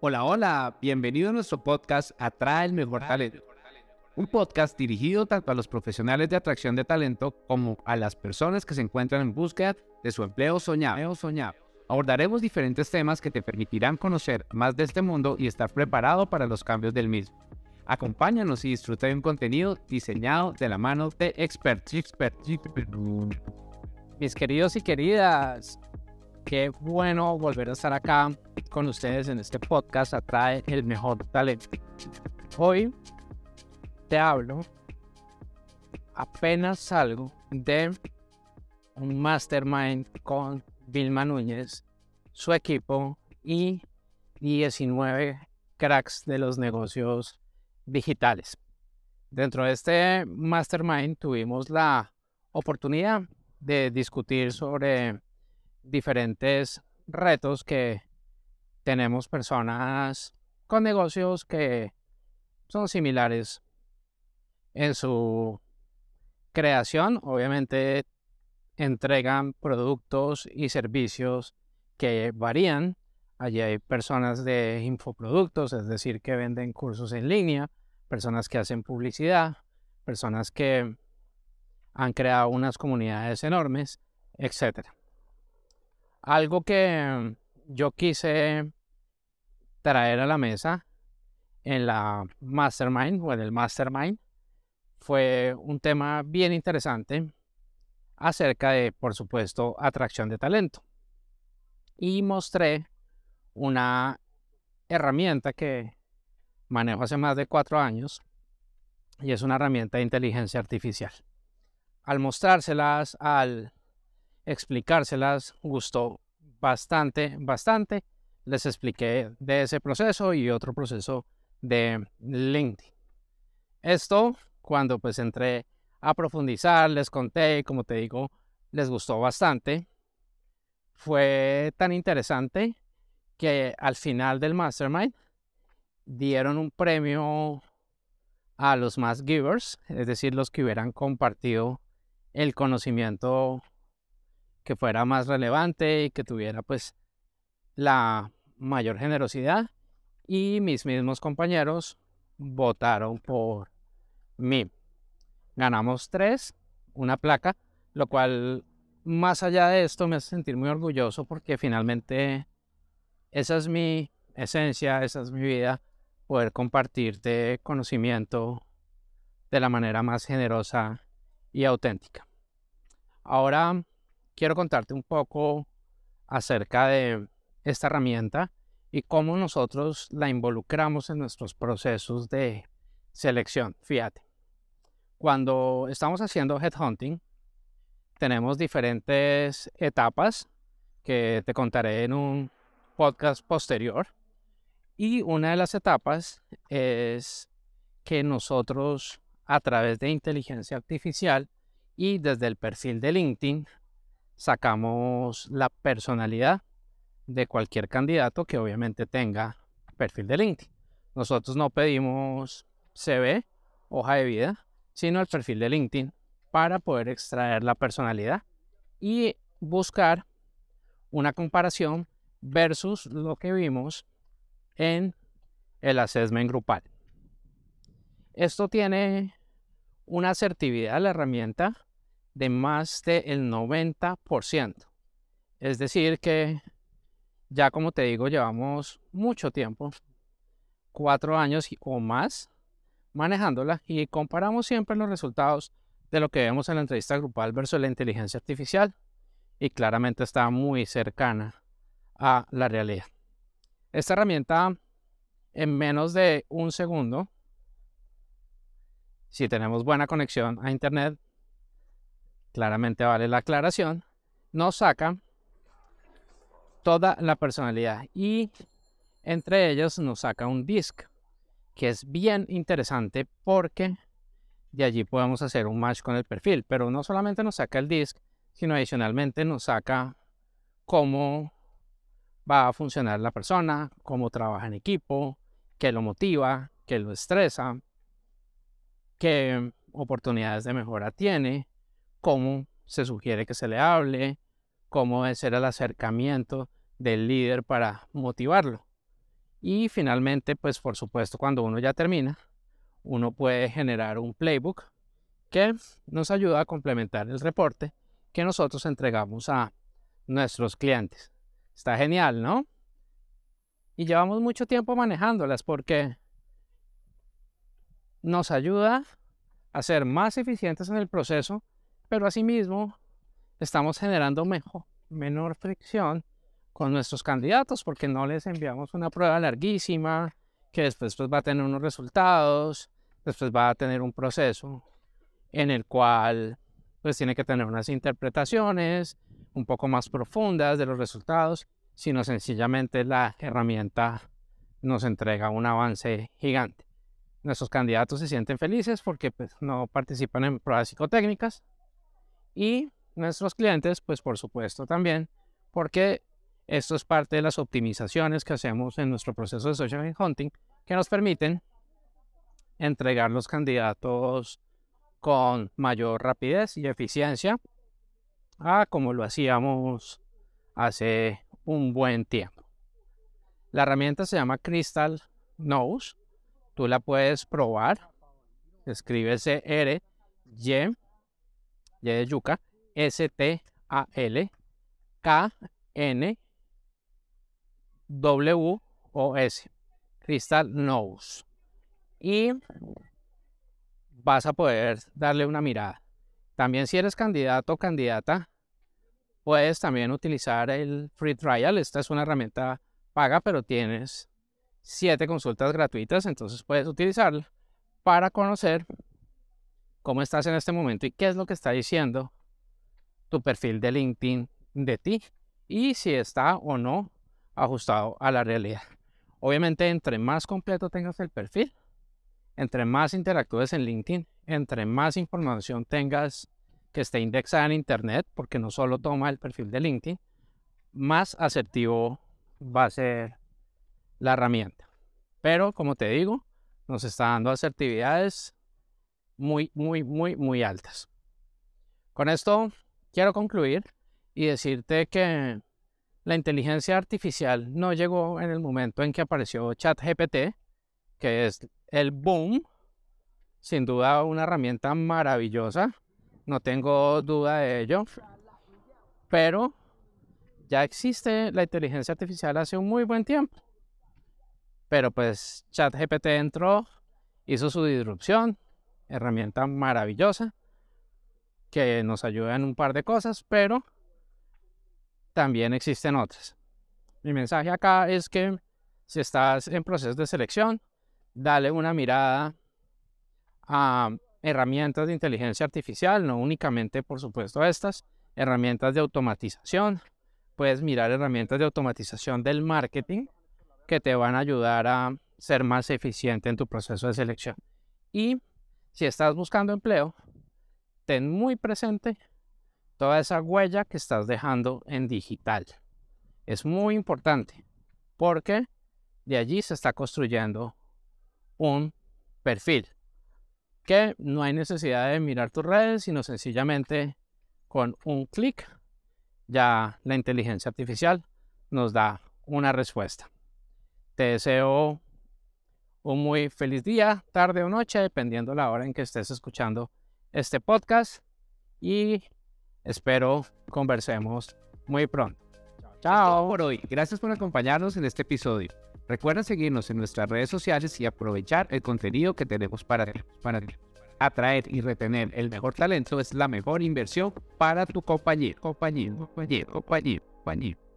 Hola, hola, bienvenido a nuestro podcast Atrae el Mejor Talento. Un podcast dirigido tanto a los profesionales de atracción de talento como a las personas que se encuentran en búsqueda de su empleo soñado. Abordaremos diferentes temas que te permitirán conocer más de este mundo y estar preparado para los cambios del mismo. Acompáñanos y disfruta de un contenido diseñado de la mano de expertos. Mis queridos y queridas, qué bueno volver a estar acá con ustedes en este podcast Atrae el Mejor Talento. Hoy te hablo, apenas salgo de un mastermind con Vilma Núñez, su equipo y 19 cracks de los negocios digitales. Dentro de este mastermind tuvimos la oportunidad de discutir sobre diferentes retos que tenemos personas con negocios que son similares en su creación. Obviamente entregan productos y servicios que varían. Allí hay personas de infoproductos, es decir, que venden cursos en línea, personas que hacen publicidad, personas que han creado unas comunidades enormes, etc. Algo que yo quise traer a la mesa en la mastermind o en el mastermind fue un tema bien interesante acerca de, por supuesto, atracción de talento. Y mostré una herramienta que manejo hace más de cuatro años y es una herramienta de inteligencia artificial. Al mostrárselas, al explicárselas, gustó bastante, bastante. Les expliqué de ese proceso y otro proceso de LinkedIn. Esto cuando pues entré a profundizar, les conté, como te digo, les gustó bastante. Fue tan interesante que al final del mastermind dieron un premio a los más givers, es decir, los que hubieran compartido el conocimiento que fuera más relevante y que tuviera pues la mayor generosidad y mis mismos compañeros votaron por mí. Ganamos tres, una placa, lo cual más allá de esto me hace sentir muy orgulloso porque finalmente esa es mi esencia, esa es mi vida, poder compartirte conocimiento de la manera más generosa y auténtica. Ahora quiero contarte un poco acerca de esta herramienta y cómo nosotros la involucramos en nuestros procesos de selección. Fíjate, cuando estamos haciendo headhunting, tenemos diferentes etapas que te contaré en un podcast posterior. Y una de las etapas es que nosotros a través de inteligencia artificial y desde el perfil de LinkedIn sacamos la personalidad de cualquier candidato que obviamente tenga perfil de LinkedIn. Nosotros no pedimos CV, hoja de vida, sino el perfil de LinkedIn para poder extraer la personalidad y buscar una comparación versus lo que vimos en el assessment grupal. Esto tiene una asertividad la herramienta de más del 90%. Es decir, que ya como te digo, llevamos mucho tiempo, cuatro años o más, manejándola y comparamos siempre los resultados de lo que vemos en la entrevista grupal versus la inteligencia artificial y claramente está muy cercana a la realidad. Esta herramienta en menos de un segundo, si tenemos buena conexión a internet, claramente vale la aclaración, nos saca toda la personalidad y entre ellos nos saca un disc que es bien interesante porque de allí podemos hacer un match con el perfil, pero no solamente nos saca el disc, sino adicionalmente nos saca cómo va a funcionar la persona, cómo trabaja en equipo, qué lo motiva, qué lo estresa, qué oportunidades de mejora tiene, cómo se sugiere que se le hable, cómo debe ser el acercamiento del líder para motivarlo. Y finalmente, pues por supuesto, cuando uno ya termina, uno puede generar un playbook que nos ayuda a complementar el reporte que nosotros entregamos a nuestros clientes. Está genial, ¿no? Y llevamos mucho tiempo manejándolas porque nos ayuda a ser más eficientes en el proceso, pero asimismo estamos generando mejor, menor fricción con nuestros candidatos porque no les enviamos una prueba larguísima que después pues, va a tener unos resultados, después va a tener un proceso en el cual pues tiene que tener unas interpretaciones un poco más profundas de los resultados, sino sencillamente la herramienta nos entrega un avance gigante. Nuestros candidatos se sienten felices porque pues, no participan en pruebas psicotécnicas y nuestros clientes, pues por supuesto también, porque esto es parte de las optimizaciones que hacemos en nuestro proceso de social hunting que nos permiten entregar los candidatos con mayor rapidez y eficiencia a como lo hacíamos hace un buen tiempo. La herramienta se llama Crystal Nose. Tú la puedes probar. Escribe R Y Y de yuca S T A L K N W O S. Crystal Nose. Y vas a poder darle una mirada. También si eres candidato o candidata, puedes también utilizar el free trial. Esta es una herramienta paga, pero tienes siete consultas gratuitas, entonces puedes utilizarla para conocer cómo estás en este momento y qué es lo que está diciendo tu perfil de LinkedIn de ti y si está o no ajustado a la realidad. Obviamente, entre más completo tengas el perfil, entre más interactúes en LinkedIn, entre más información tengas que esté indexada en Internet, porque no solo toma el perfil de LinkedIn, más asertivo va a ser la herramienta. Pero, como te digo, nos está dando asertividades muy, muy, muy, muy altas. Con esto quiero concluir y decirte que la inteligencia artificial no llegó en el momento en que apareció ChatGPT, que es el boom, sin duda una herramienta maravillosa, no tengo duda de ello, pero ya existe la inteligencia artificial hace un muy buen tiempo. Pero pues ChatGPT entró, hizo su disrupción, herramienta maravillosa que nos ayuda en un par de cosas, pero también existen otras. Mi mensaje acá es que si estás en proceso de selección, dale una mirada a herramientas de inteligencia artificial, no únicamente, por supuesto, estas, herramientas de automatización. Puedes mirar herramientas de automatización del marketing que te van a ayudar a ser más eficiente en tu proceso de selección. Y si estás buscando empleo, ten muy presente toda esa huella que estás dejando en digital. Es muy importante porque de allí se está construyendo un perfil. Que no hay necesidad de mirar tus redes, sino sencillamente con un clic ya la inteligencia artificial nos da una respuesta. Te deseo un muy feliz día, tarde o noche, dependiendo la hora en que estés escuchando este podcast y espero conversemos muy pronto. Chao por hoy. Gracias por acompañarnos en este episodio. Recuerda seguirnos en nuestras redes sociales y aprovechar el contenido que tenemos para ti. Para Atraer y retener el mejor talento es la mejor inversión para tu compañero, compañero, compañero, compañero, compañero.